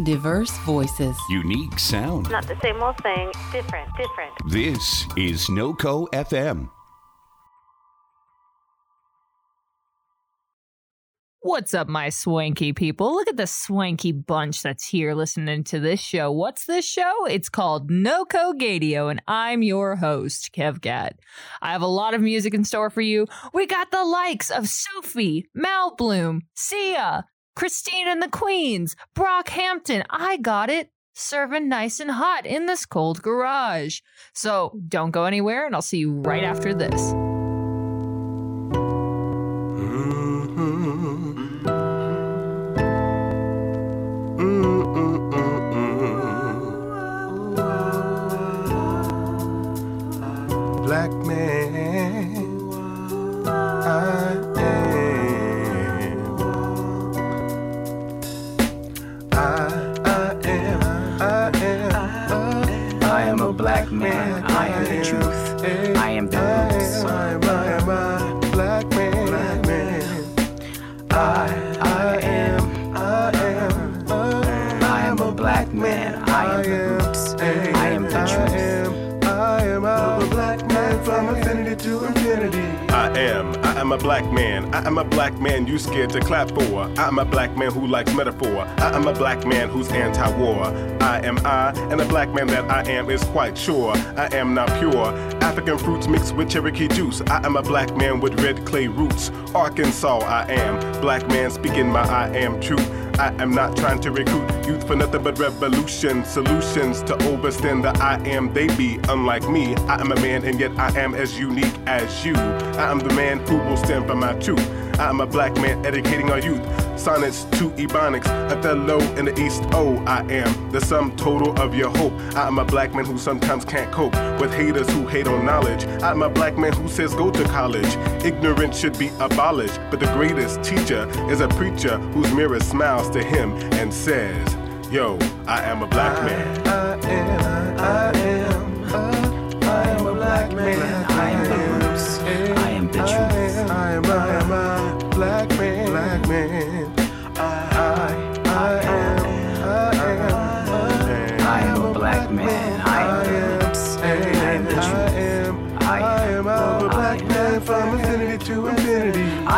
Diverse voices. Unique sound. Not the same old thing, different, different. This is NoCo FM. What's up, my swanky people? Look at the swanky bunch that's here listening to this show. What's this show? It's called NoCo Gaydio, and I'm your host, KevKat. I have a lot of music in store for you. We got the likes of Sophie, Mal Blum, Sia, Christine and the Queens, Brockhampton. I got it. Serving nice and hot in this cold garage. So don't go anywhere, and I'll see you right after this. Am, a black man. I am a black man you scared to clap for. I am a black man who likes metaphor. I am a black man who's anti-war. I am I, and a black man that I am is quite sure. I am not pure. African fruits mixed with Cherokee juice. I am a black man with red clay roots. Arkansas, I am. Black man speaking my I am truth. I am not trying to recruit youth for nothing but revolution. Solutions to overstand the I am they be. Unlike me, I am a man and yet I am as unique as you. I am the man who will stand for my truth. I am a black man educating our youth. Sonnets to Ebonics, Othello in the East. Oh, I am the sum total of your hope. I am a black man who sometimes can't cope with haters who hate on knowledge. I am a black man who says go to college. Ignorance should be abolished, but the greatest teacher is a preacher whose mirror smiles to him and says, Yo, I am a black man. I am, I am, uh, I am a black man. I am the roots. I am the truth. I am, I am a black man. Black man.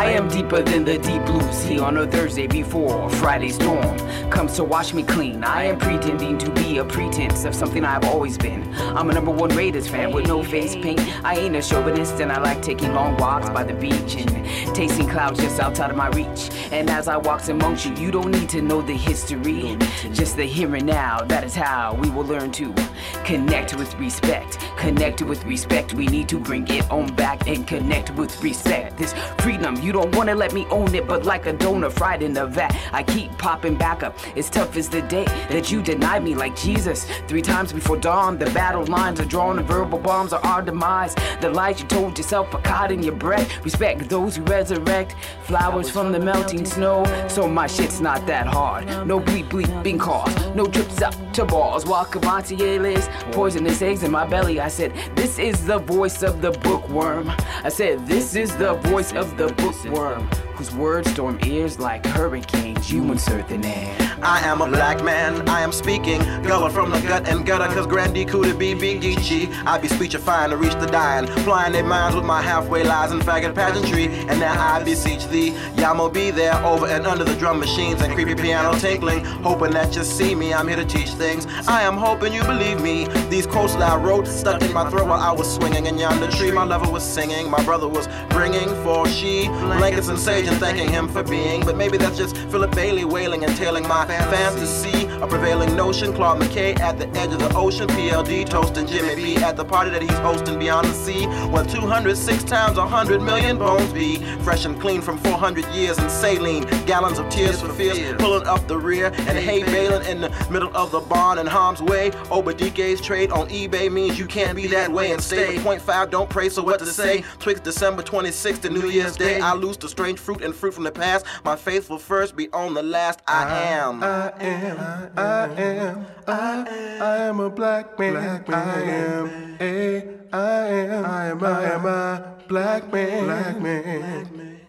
I am deeper than the deep blue sea on a Thursday before Friday's storm comes to wash me clean. I am pretending to be a pretense of something I've always been. I'm a number one Raiders fan with no face paint. I ain't a chauvinist and I like taking long walks by the beach and tasting clouds just outside of my reach. And as I walk amongst you, you don't need to know the history, just the here and now. That is how we will learn to connect with respect. Connect with respect. We need to bring it on back and connect with respect. This freedom, you don't wanna let me own it, but like a donor fried in the vat, I keep popping back up. It's tough as the day that you denied me, like Jesus. Three times before dawn, the battle lines are drawn, the verbal bombs are our demise. The lies you told yourself are caught in your breath. Respect those who resurrect, flowers from the melting snow. So my shit's not that hard. No bleep bleeping calls, no trips up to balls. While Cavantieres, poisonous eggs in my belly. I said, This is the voice of the bookworm. I said, This is the voice of the bookworm. Worm. Whose words storm ears like hurricanes. You insert the name. I am a black man, I am speaking. Gullah from the gut and gutter, cause Grandy Cootie be Big Geechee. I be speechifying to reach the dying, flying their minds with my halfway lies and faggot pageantry. And now I beseech thee, Yamo be there over and under the drum machines and creepy piano tinkling. Hoping that you see me, I'm here to teach things. I am hoping you believe me. These quotes that I wrote stuck in my throat while I was swinging in yonder tree. My lover was singing, my brother was bringing for she blankets and sage and thanking him for being. But maybe that's just Philip Bailey wailing and tailing my fantasy. A prevailing notion. Claude McKay at the edge of the ocean. PLD toasting Jimmy B at the party that he's hosting beyond the sea. Where 206 times 100 million bones be. Fresh and clean from 400 years in saline. Gallons of tears for fears. Pulling up the rear and hay baling in the middle of the barn in harm's way. Obadike's trade on eBay means you can't be that way and stay. Point five, don't pray, so what to say? Twixt December 26th to New Year's Day. I lose the strange fruit and fruit from the past. My faithful first be on the last. I am. I am, I am, I, I am a black man. I am a, I am, I am, I am a black man. Black man.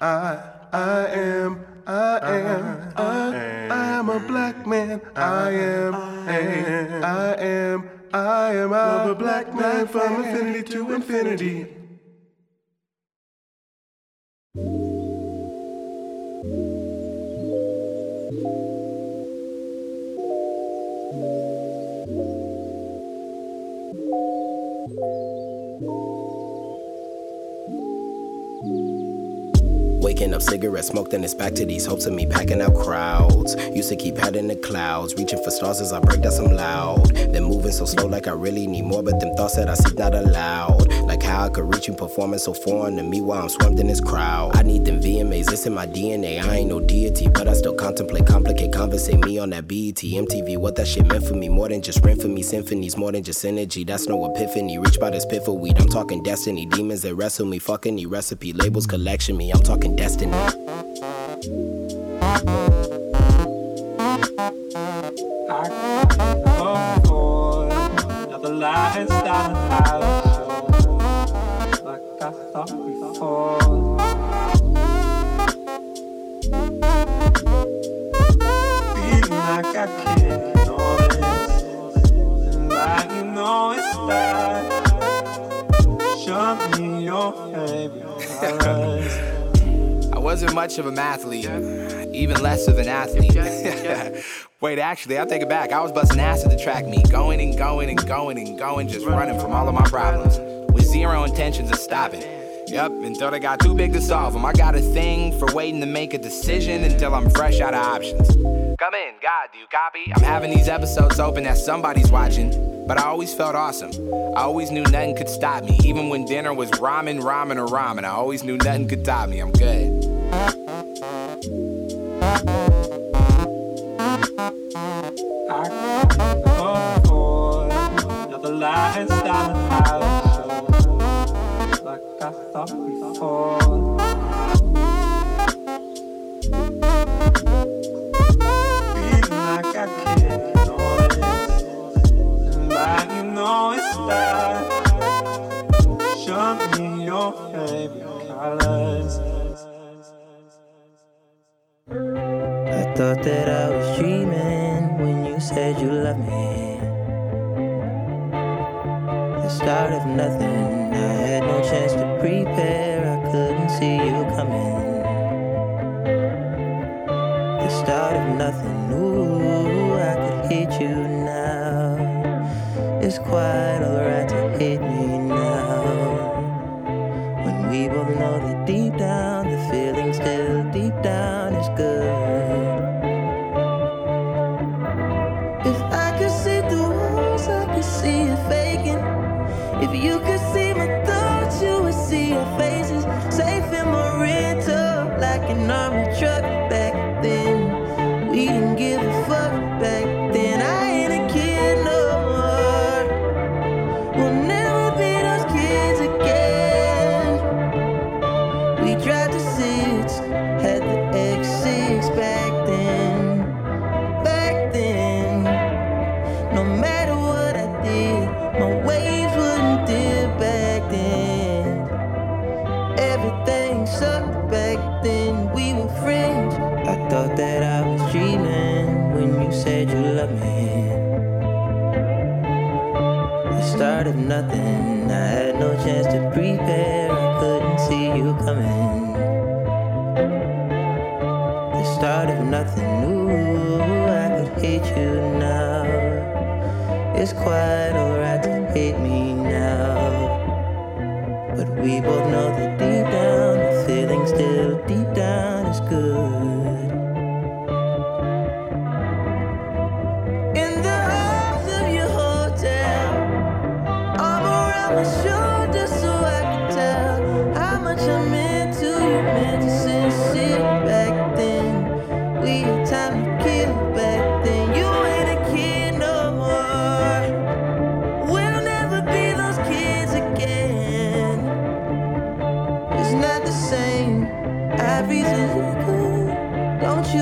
I, I am, I am, I, I am am a black man. I am a, I am, I am a black man from infinity to infinity. Waking up, cigarette smoke, then it's back to these hopes of me packing out crowds. Used to keep head in the clouds, reaching for stars as I break down some loud. Then moving so slow, like I really need more, but them thoughts that I seek not allowed. Like how I could reach you, performing so foreign to me while I'm swamped in this crowd. I need them VMAs, this in my DNA. I ain't no deity, but I still contemplate, complicate, conversate me on that BET, MTV. What that shit meant for me, more than just rent for me, symphonies, more than just energy. That's no epiphany. Reach by this piff of weed, I'm talking destiny. Demons that wrestle me, fucking the recipe, labels collection me. I'm talking destiny. The show me your favorite colors. Wasn't much of a mathlete, even less of an athlete. Wait, actually, I take it back. I was busting ass at the track meet, going and going and going and going, just running from all of my problems with zero intentions of stopping. Yep, until they got too big to solve them. I got a thing for waiting to make a decision until I'm fresh out of options. Come in, God, do you copy? I'm having these episodes open that somebody's watching, but I always felt awesome. I always knew nothing could stop me, even when dinner was ramen, ramen, or ramen. I always knew nothing could top me. I'm good. I for another line down the show like I thought before. Feeling like I can't ignore and like you know it's bad. Show me your favorite colors. Thought that I was dreaming when you said you loved me. The start of nothing, I had no chance to prepare, I couldn't see you coming. The start of nothing, ooh, I could hate you now. It's quite alright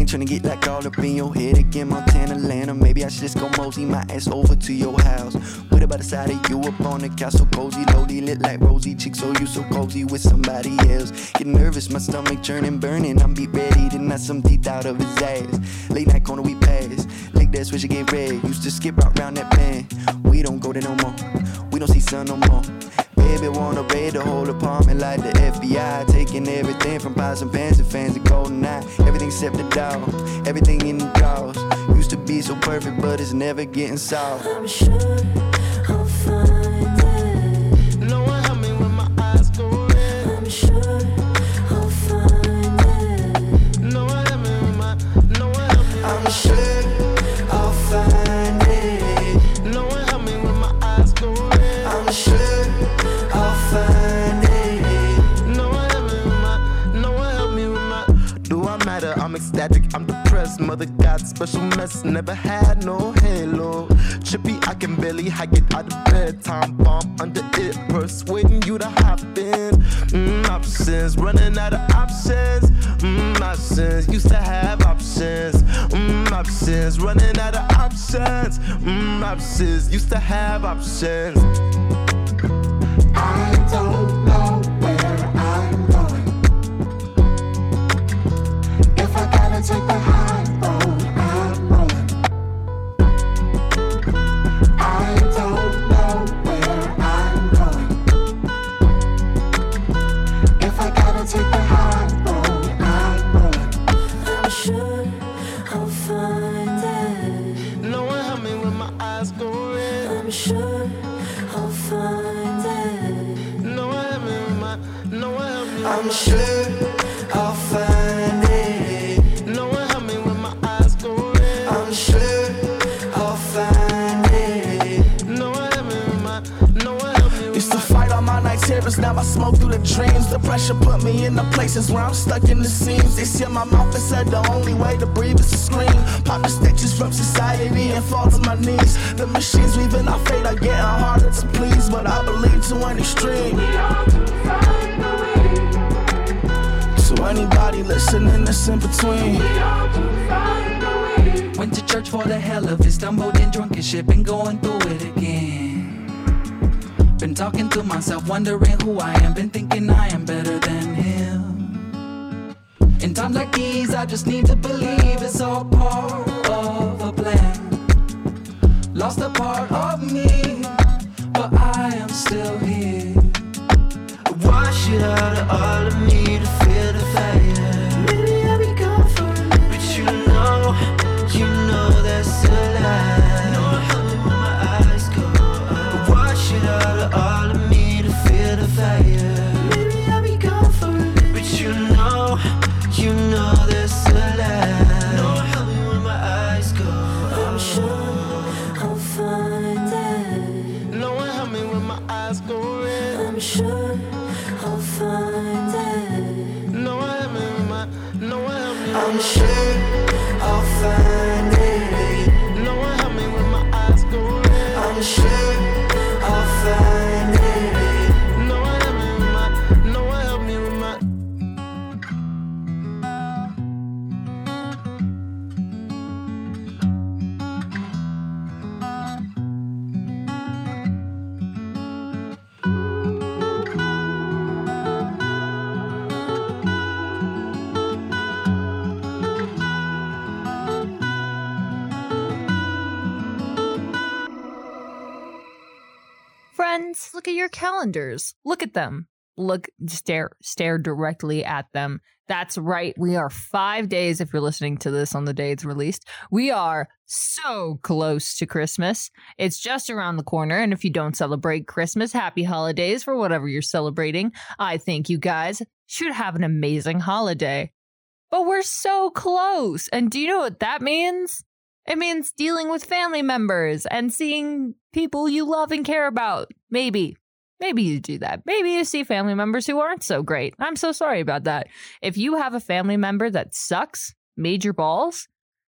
ain't tryna get like all up in your head again, Montana, Atlanta. Maybe I should just go mosey my ass over to your house. What about the side of you up on the castle cozy, lowly, lit like rosy chicks, so you so cozy with somebody else. Get nervous, my stomach churning, burning. I'm beat ready to knock some teeth out of his ass. Late night corner we pass, lick that switch it get red. Used to skip out round that bend. We don't go there no more. We don't see sun no more. Baby wanna raid the whole apartment like the FBI, taking everything from pots and pans and fans to golden eye. Everything except the dog, everything in the drawers. Used to be so perfect, but it's never getting solved. Mother got special mess, never had no halo. Trippy, I can barely hike it out of bed. Time bomb under it, persuading you to hop in. Mm, options, running out of options. Mm, options, used to have options. Mm, options, running out of options. Mm, options, used to have options. I don't know where I'm going. If I gotta take the high I'm sure I'll find it. No me with my, no help me. I'm sure now I smoke through the dreams. The pressure put me in the places where I'm stuck in the seams. They seal my mouth and said the only way to breathe is to scream. Pop the stitches from society and fall to my knees. The machines weaving our fate are getting harder to please, but I believe to an extreme. So anybody listening that's in between. Went to church for the hell of it, stumbled in drunk and shit, been going through it again. Been talking to myself, wondering who I am, been thinking I am better than him. In times like these, I just need to believe it's all part of a plan. Lost a part of me, but I am still here. Wash it out look at your calendars. Look at them. Look, stare, stare directly at them. That's right. We are five days, if you're listening to this on the day it's released. We are so close to Christmas. It's just around the corner. And if you don't celebrate Christmas, happy holidays for whatever you're celebrating. I think you guys should have an amazing holiday. But we're so close. And do you know what that means? It means dealing with family members and seeing people you love and care about. Maybe. Maybe you do that. Maybe you see family members who aren't so great. I'm so sorry about that. If you have a family member that sucks, major balls,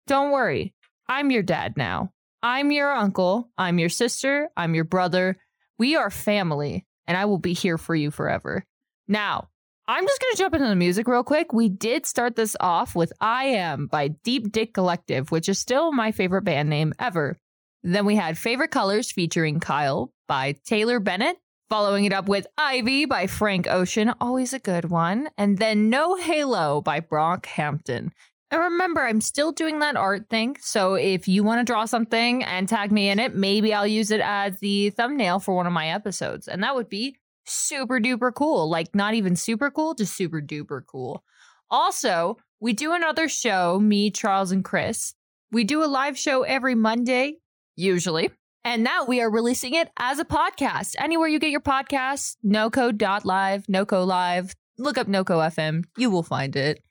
don't worry. I'm your dad now. I'm your uncle. I'm your sister. I'm your brother. We are family, and I will be here for you forever. Now, I'm just going to jump into the music real quick. We did start this off with I Am by Deep Dickollective, which is still my favorite band name ever. Then we had Favorite Colors featuring Kyle by Taylor Bennett, following it up with Ivy by Frank Ocean, always a good one. And then No Halo by Brockhampton. And remember, I'm still doing that art thing. So if you want to draw something and tag me in it, maybe I'll use it as the thumbnail for one of my episodes. And that would be super duper cool. Like, not even super cool, just super duper cool. Also, we do another show, me, Charles, and Chris. We do a live show every Monday, usually. And now we are releasing it as a podcast. Anywhere you get your podcasts, noco.live, noco live, look up noco FM, you will find it.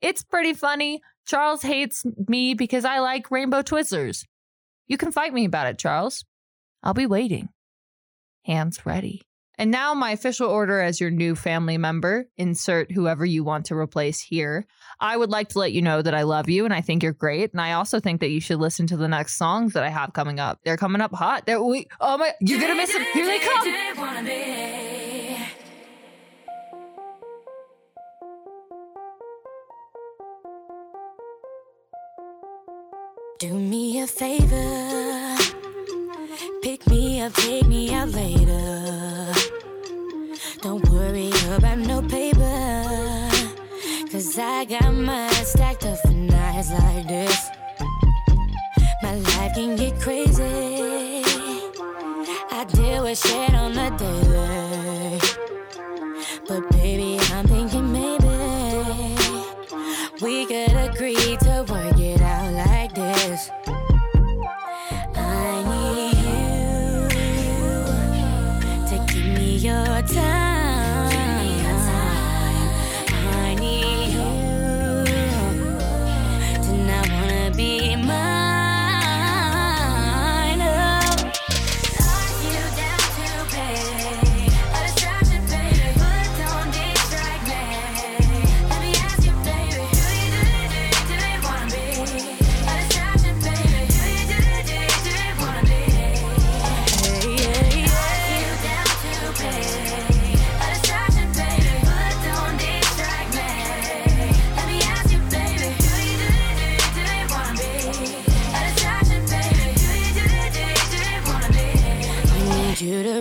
It's pretty funny. Charles hates me because I like rainbow twizzlers. You can fight me about it, Charles. I'll be waiting. Hands ready. And now, my official order as your new family member, insert whoever you want to replace here. I would like to let you know that I love you and I think you're great. And I also think that you should listen to the next songs that I have coming up. They're coming up hot. They're, we, oh my, you're going to miss them. Here they come. Do me a favor. Pick me up, take me out later. Don't worry about no paper. Cause I got mine stacked up for nights like this. My life can get crazy. I deal with shit on the daily.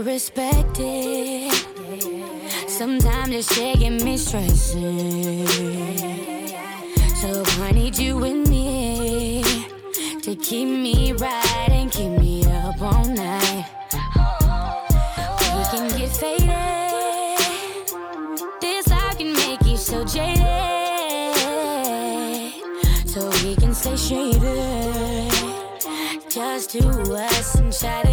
Respect it. Sometimes shit get me stressing. So I need you with me to keep me right and keep me up all night. We can get faded. This life can make you so jaded. So we can stay shaded. Just to us and try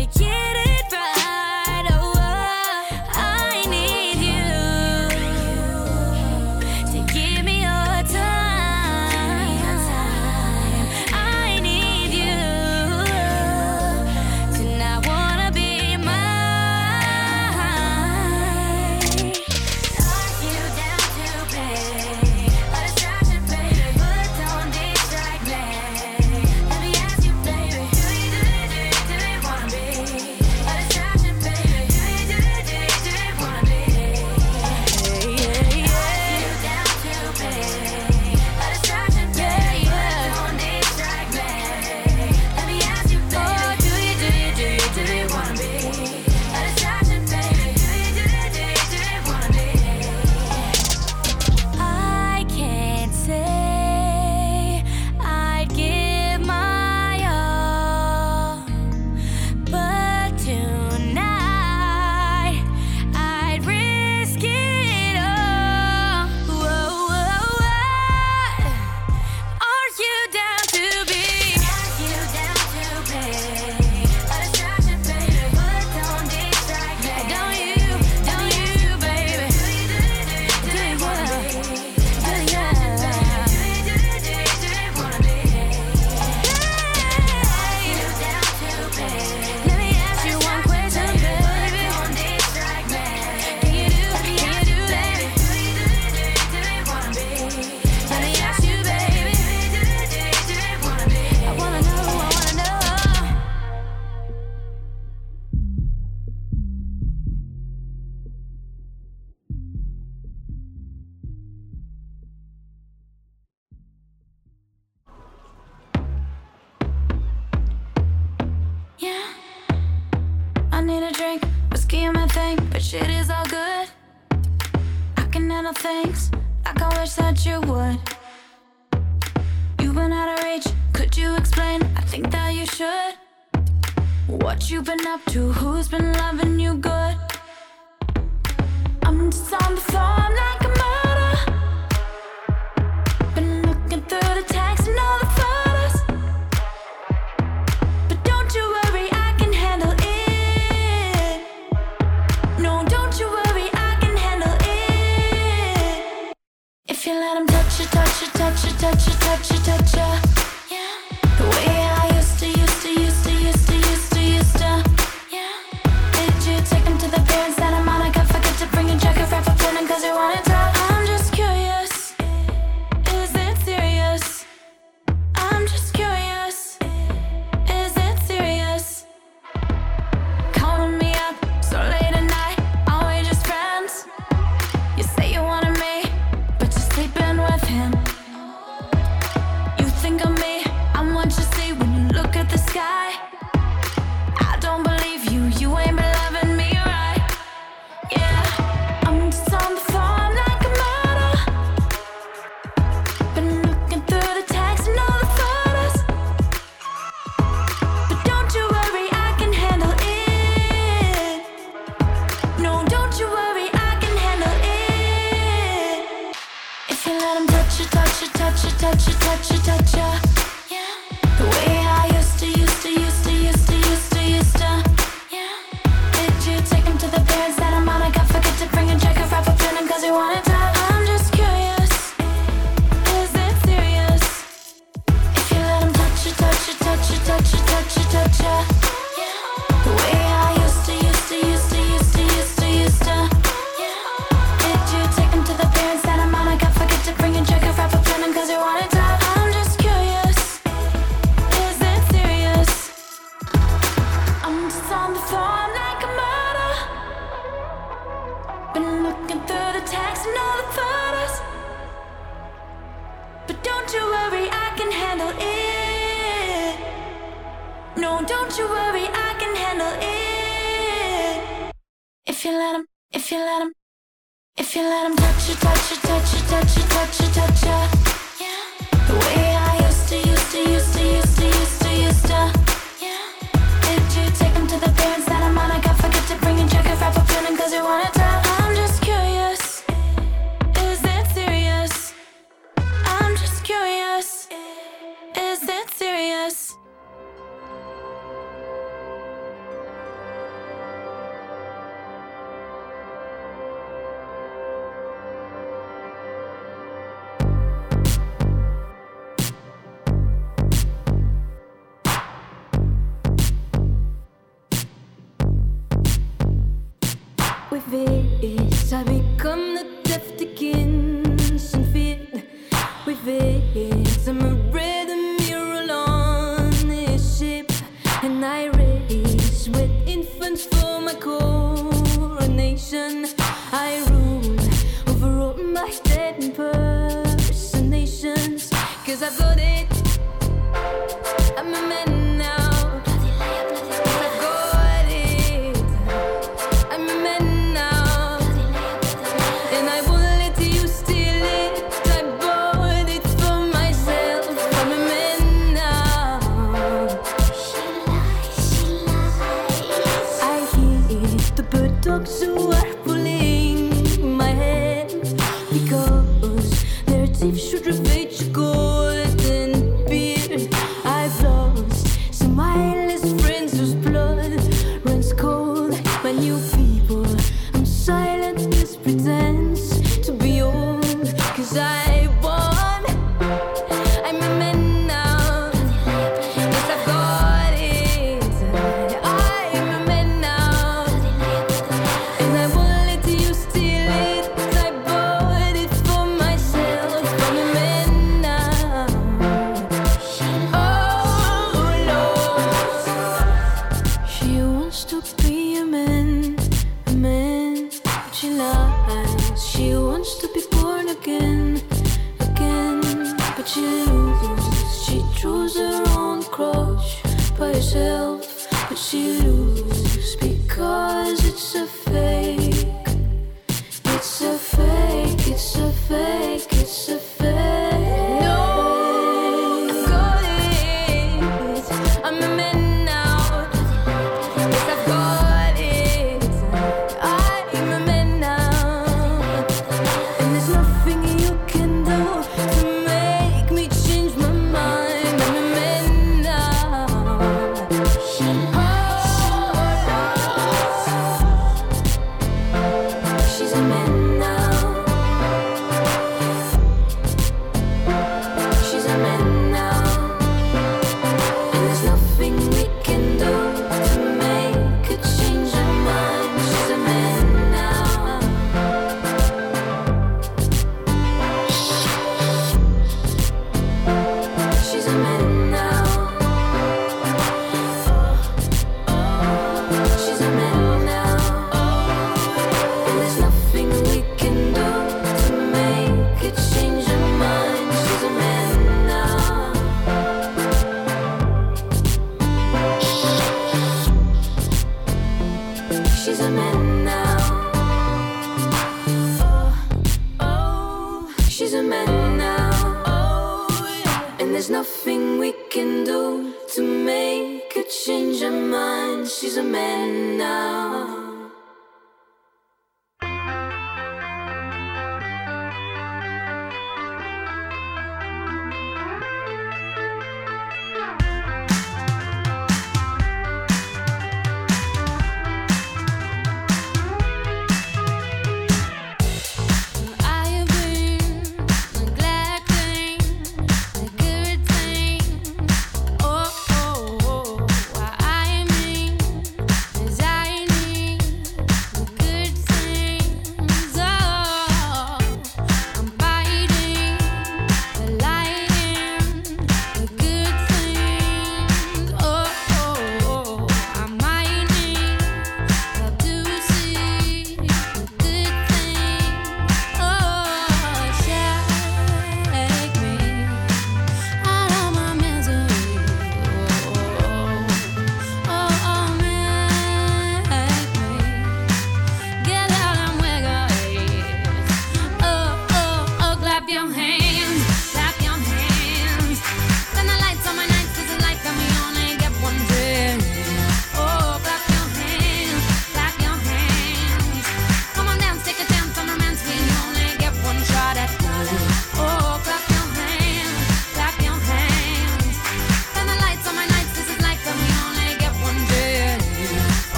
said you would. You've been out of reach, could you explain? I think that you should. What you've been up to, who's been loving you good? I'm just on the phone like. can let him touch you, touch you, touch you, touch you, touch you, touch you.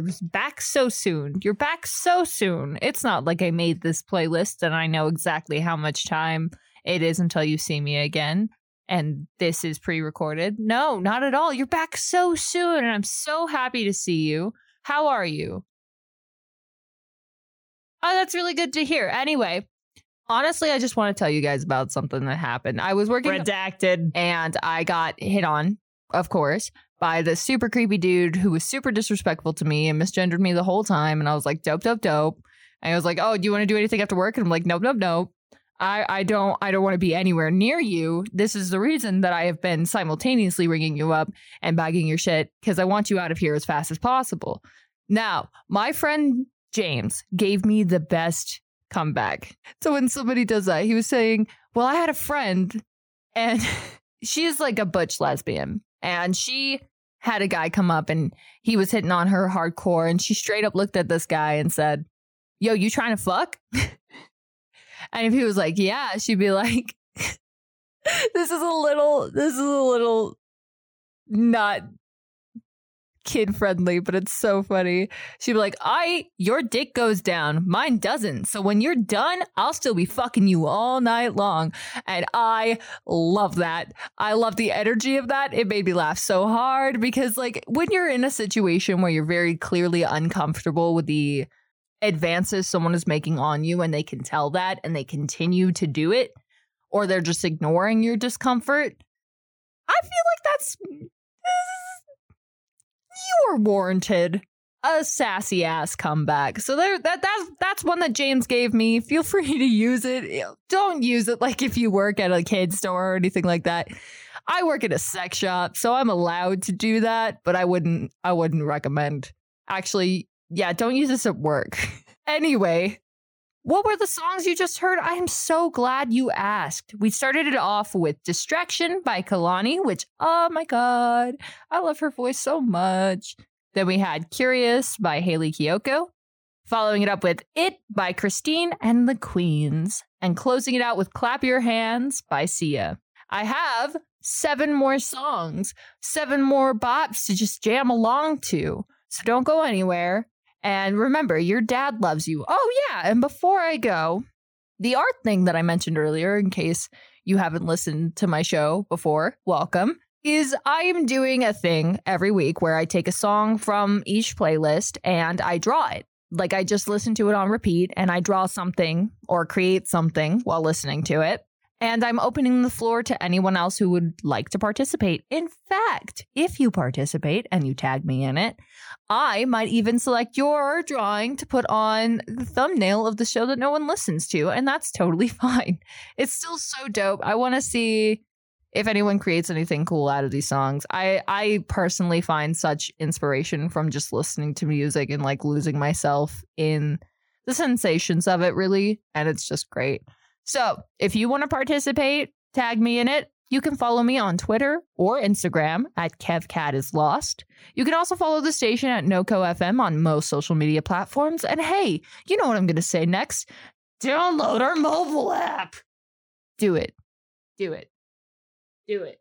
You're back so soon. You're back so soon. It's not like I made this playlist and I know exactly how much time it is until you see me again. And this is pre recorded. No, not at all. You're back so soon. And I'm so happy to see you. How are you? Oh, that's really good to hear. Anyway, honestly, I just want to tell you guys about something that happened. I was working redacted and I got hit on, of course, by this super creepy dude who was super disrespectful to me and misgendered me the whole time. And I was like, dope, dope, dope. And I was like, oh, do you want to do anything after work? And I'm like, nope, nope, nope. I, I don't I don't want to be anywhere near you. This is the reason that I have been simultaneously ringing you up and bagging your shit because I want you out of here as fast as possible. Now, my friend James gave me the best comeback. So when somebody does that, he was saying, Well, I had a friend and she is like a butch lesbian. And she had a guy come up and he was hitting on her hardcore. And she straight up looked at this guy and said, Yo, you trying to fuck? and if he was like, Yeah, she'd be like, This is a little, this is a little not kid friendly, but it's so funny. She'd be like, I, your dick goes down, mine doesn't. So when you're done, I'll still be fucking you all night long. And I love that. I love the energy of that. It made me laugh so hard because, like, when you're in a situation where you're very clearly uncomfortable with the advances someone is making on you and they can tell that and they continue to do it, or they're just ignoring your discomfort, I feel like that's you're warranted a sassy ass comeback. So there that that's that's one that James gave me. Feel free to use it. Don't use it like if you work at a kid store or anything like that. I work at a sex shop, so I'm allowed to do that, but I wouldn't I wouldn't recommend. Actually, yeah, don't use this at work. anyway, what were the songs you just heard? I am so glad you asked. We started it off with Distraction by Kehlani, which, oh my God, I love her voice so much. Then we had Curious by Hayley Kiyoko, following it up with It by Christine and the Queens, and closing it out with Clap Your Hands by Sia. I have seven more songs, seven more bops to just jam along to. So don't go anywhere. And remember, your dad loves you. Oh, yeah. And before I go, the art thing that I mentioned earlier, in case you haven't listened to my show before, welcome, is I am doing a thing every week where I take a song from each playlist and I draw it. Like I just listen to it on repeat and I draw something or create something while listening to it. And I'm opening the floor to anyone else who would like to participate. In fact, if you participate and you tag me in it, I might even select your drawing to put on the thumbnail of the show that no one listens to. And that's totally fine. It's still so dope. I want to see if anyone creates anything cool out of these songs. I I personally find such inspiration from just listening to music and like losing myself in the sensations of it really and it's just great. So, if you want to participate, tag me in it. You can follow me on Twitter or Instagram at KevKatIsLost. You can also follow the station at NoCo FM on most social media platforms. And hey, you know what I'm going to say next? Download our mobile app. Do it. Do it. Do it.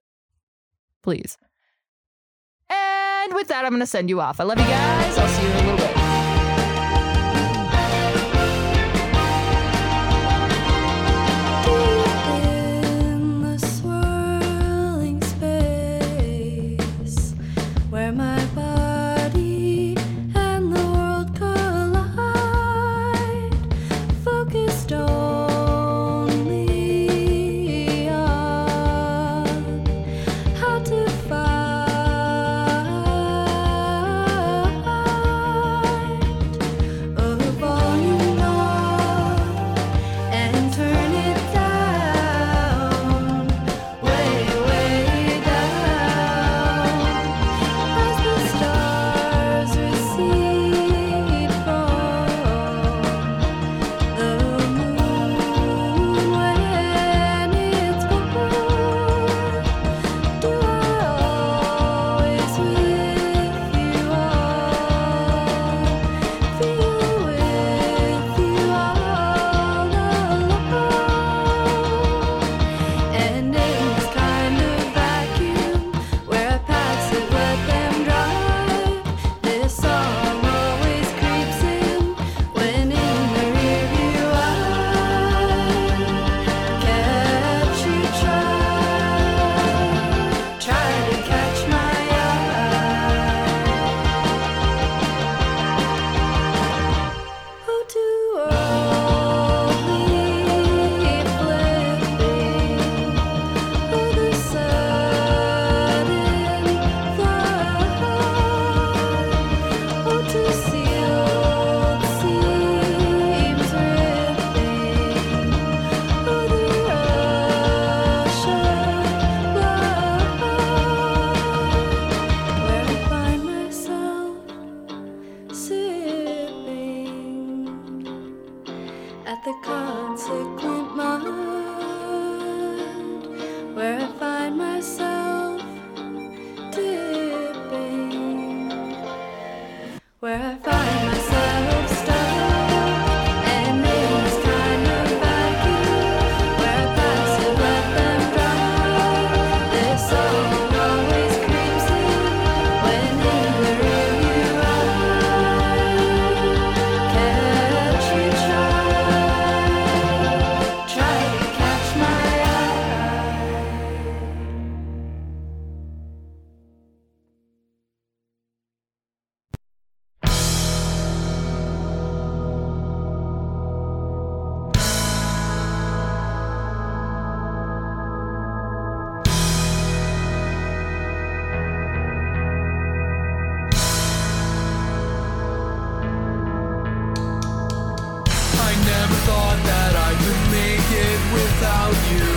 Please. And with that, I'm going to send you off. I love you guys. I'll see you about you,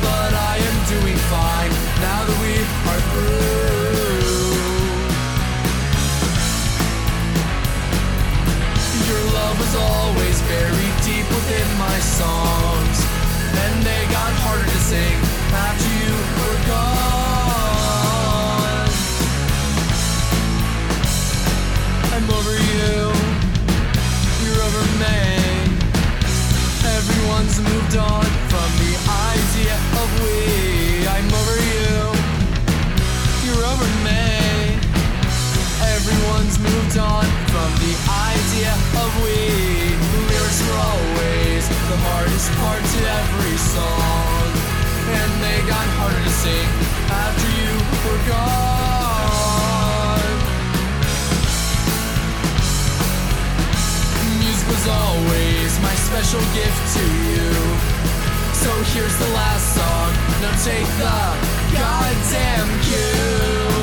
but I am doing fine now that we are through. Your love was always buried deep within my songs, and they got harder to sing after you were gone. I'm over you, you're over me. Everyone's moved on. on from the idea of we. Lyrics were always the hardest part to every song, and they got harder to sing after you were gone. Music was always my special gift to you. So here's the last song. Now take the goddamn cue.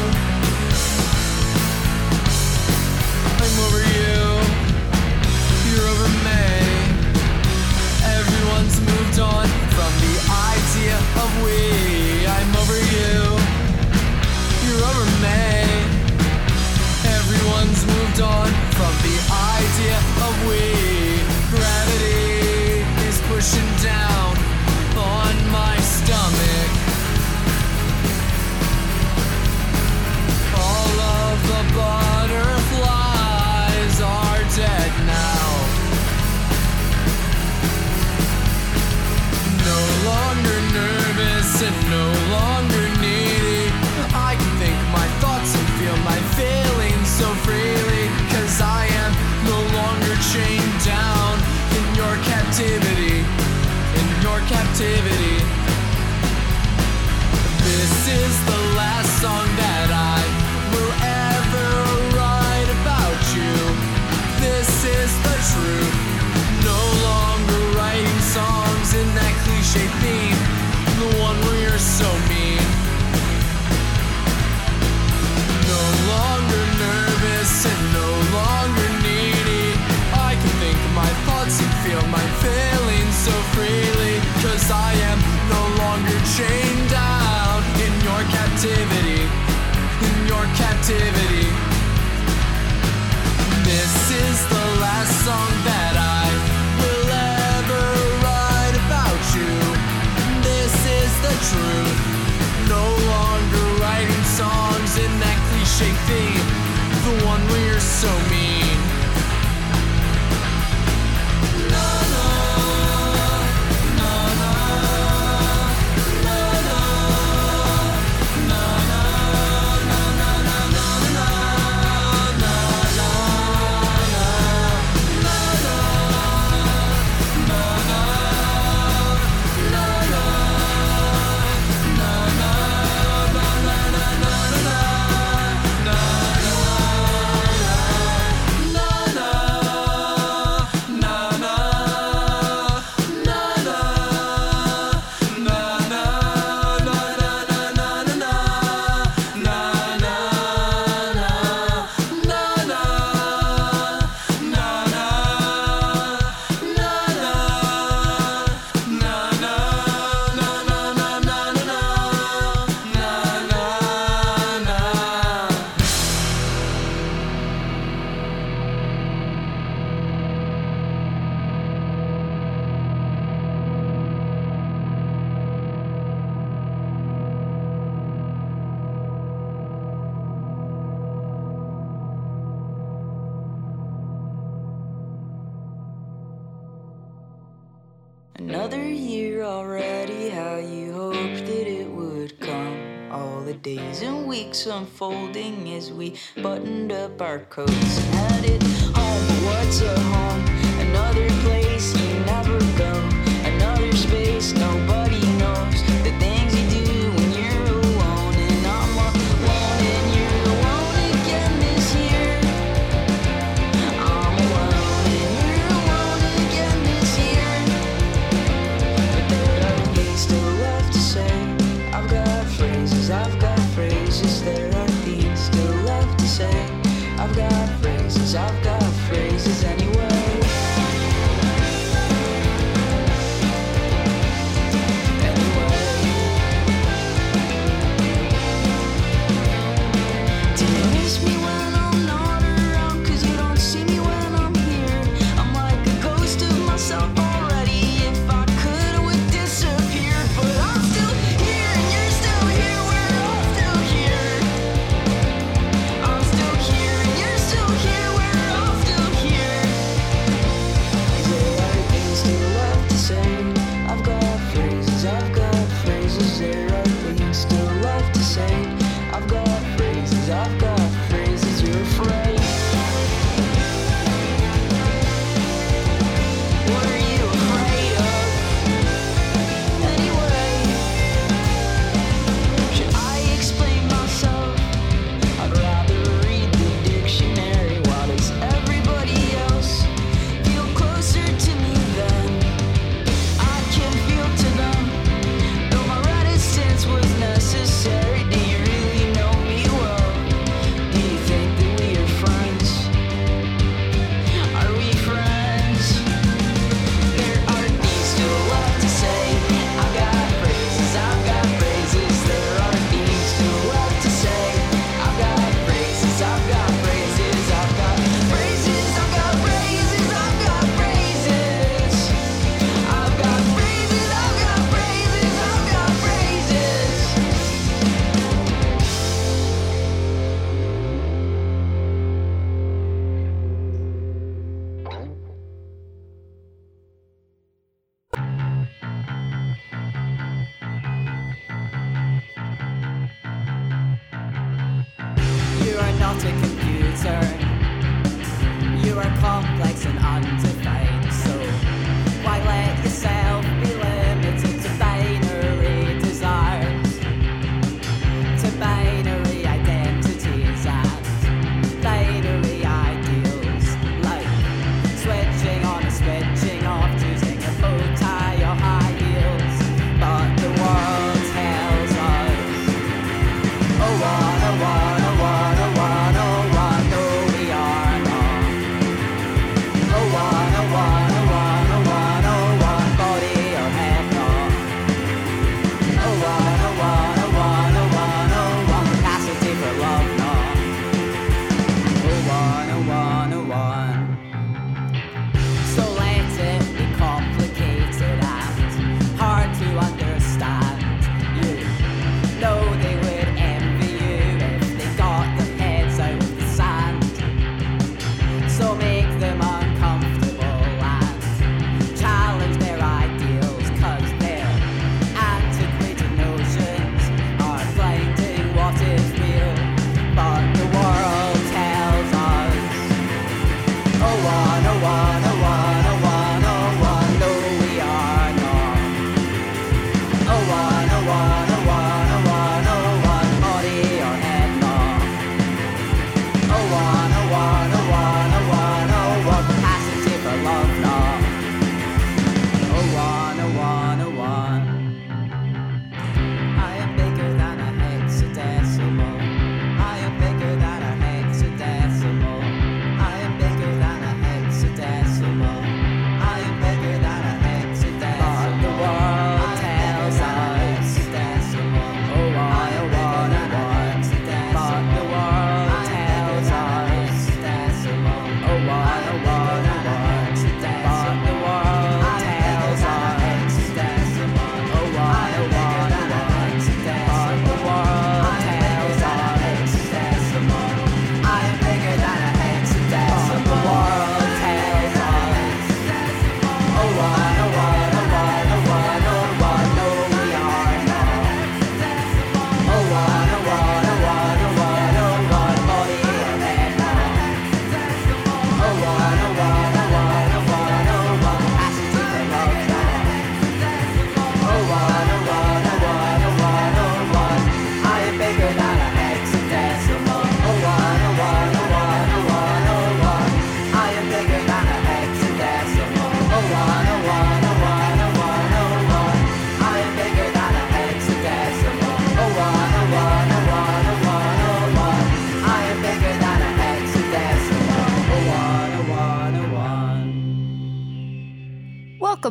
On from the idea of we. Cause I am no longer chained down in your captivity. In your captivity. This is the last song that I will ever write about you. This is the truth. No longer writing songs in that cliche theme. The one where you're so mean. Weeks unfolding as we buttoned up our coats and headed home. What's a uh-huh. home?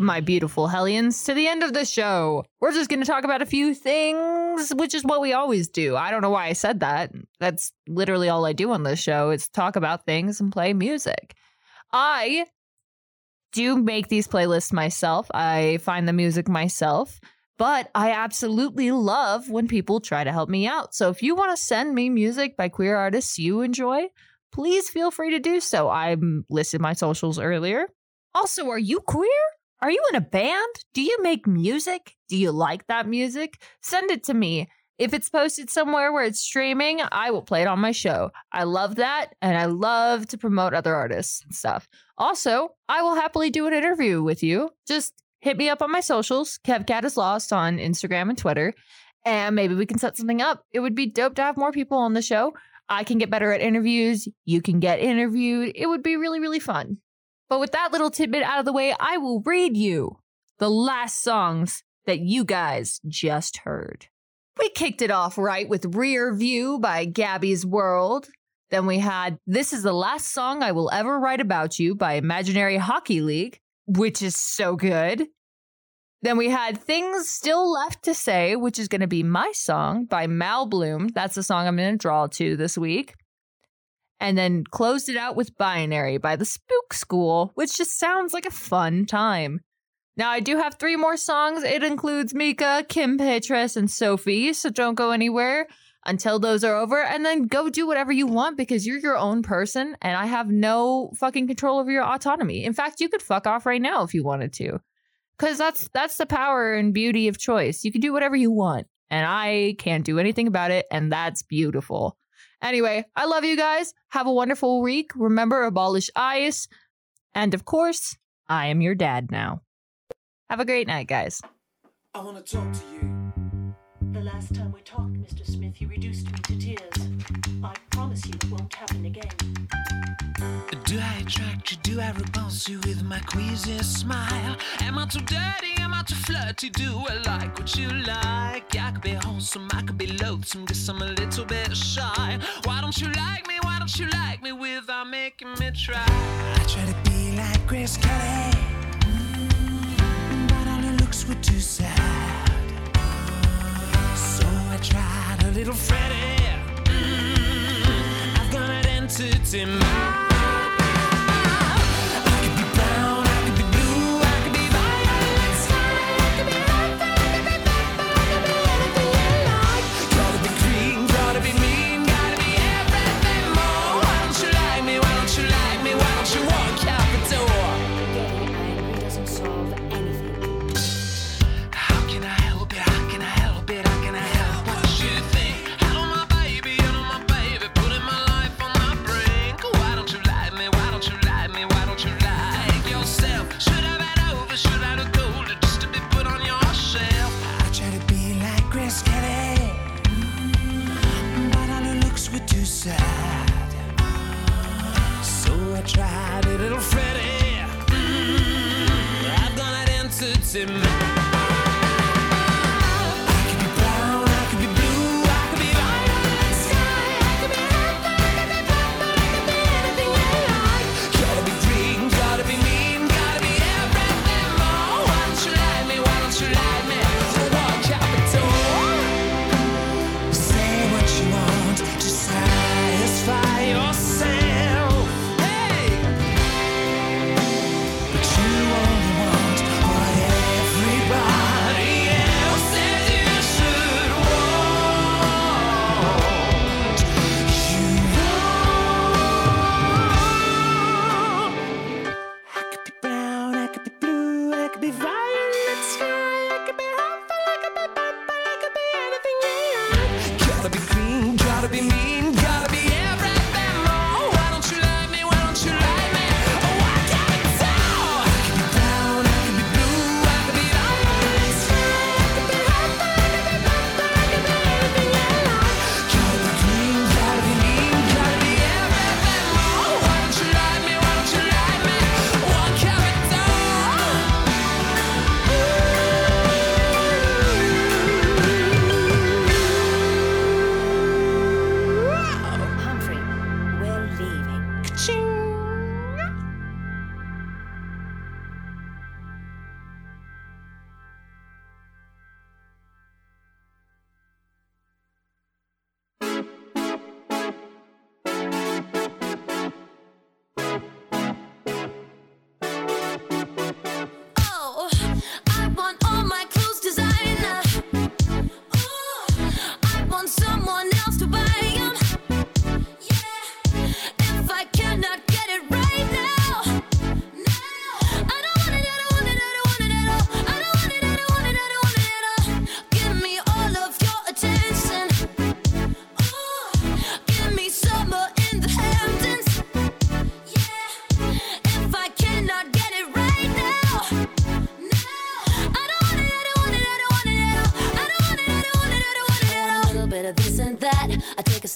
My beautiful hellions, to the end of the show. We're just going to talk about a few things, which is what we always do. I don't know why I said that. That's literally all I do on this show is talk about things and play music. I do make these playlists myself. I find the music myself, but I absolutely love when people try to help me out. So if you want to send me music by queer artists you enjoy, please feel free to do so. I listed my socials earlier. Also, are you queer? Are you in a band? Do you make music? Do you like that music? Send it to me. If it's posted somewhere where it's streaming, I will play it on my show. I love that, and I love to promote other artists and stuff. Also, I will happily do an interview with you. Just hit me up on my socials. KevKat is lost on Instagram and Twitter, and maybe we can set something up. It would be dope to have more people on the show. I can get better at interviews. You can get interviewed. It would be really, really fun. But with that little tidbit out of the way, I will read you the last songs that you guys just heard. We kicked it off right with Rear View by Gabby's World. Then we had This is the Last Song I Will Ever Write About You by Imaginary Hockey League, which is so good. Then we had Things Still Left to Say, which is going to be my song by Mal Blum. That's the song I'm going to draw to this week. And then closed it out with Binary by the school, which just sounds like a fun time. Now, I do have three more songs. It includes Mika, Kim Petras, and Sophie, so don't go anywhere until those are over. And then go do whatever you want because you're your own person and I have no fucking control over your autonomy. In fact, you could fuck off right now if you wanted to. Cause that's that's the power and beauty of choice. You can do whatever you want, and I can't do anything about it, and that's beautiful. Anyway, I love you guys. Have a wonderful week. Remember, abolish ICE. And of course, I am your dad now. Have a great night, guys. I want to talk to you. The last time we talked, Mr. Smith, you reduced me to tears. I promise you it won't happen again. Do I attract you? Do I repulse you with my queasy smile? Am I too dirty? Am I too flirty? Do I like what you like? I could be wholesome, I could be loathsome, guess I'm a little bit shy. Why don't you like me? Why don't you like me without making me try? I try to be Grace Kelly. Mm, but all her looks were too sad. So I tried a little Freddie. Mm, I've got an entity mind. sad. So I tried a little Freddie. Mm, I've got an answer to my.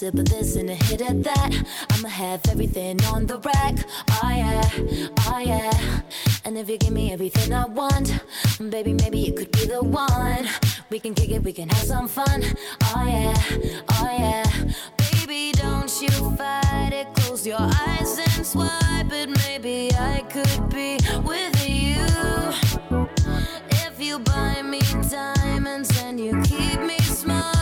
sip of this and a hit of that. I'ma have everything on the rack. Oh yeah, oh yeah. And if you give me everything I want, baby, maybe you could be the one. We can kick it, we can have some fun. Oh yeah, oh yeah. Baby, don't you fight it. Close your eyes and swipe it. Maybe I could be with you if you buy me diamonds and you keep me smiling.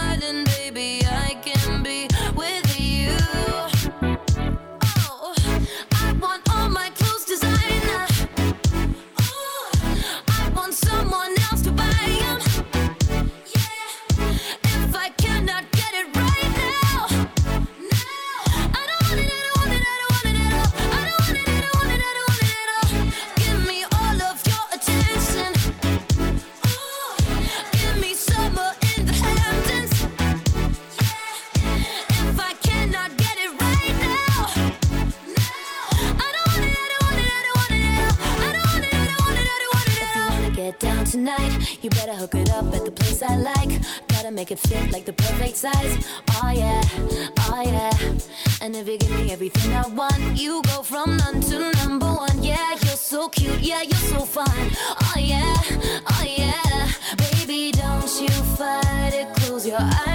Better hook it up at the place I like. Gotta make it fit like the perfect size. Oh yeah, oh yeah. And if you give me everything I want, you go from none to number one. Yeah, you're so cute. Yeah, you're so fine. Oh yeah, oh yeah. Baby, don't you fight it. Close your eyes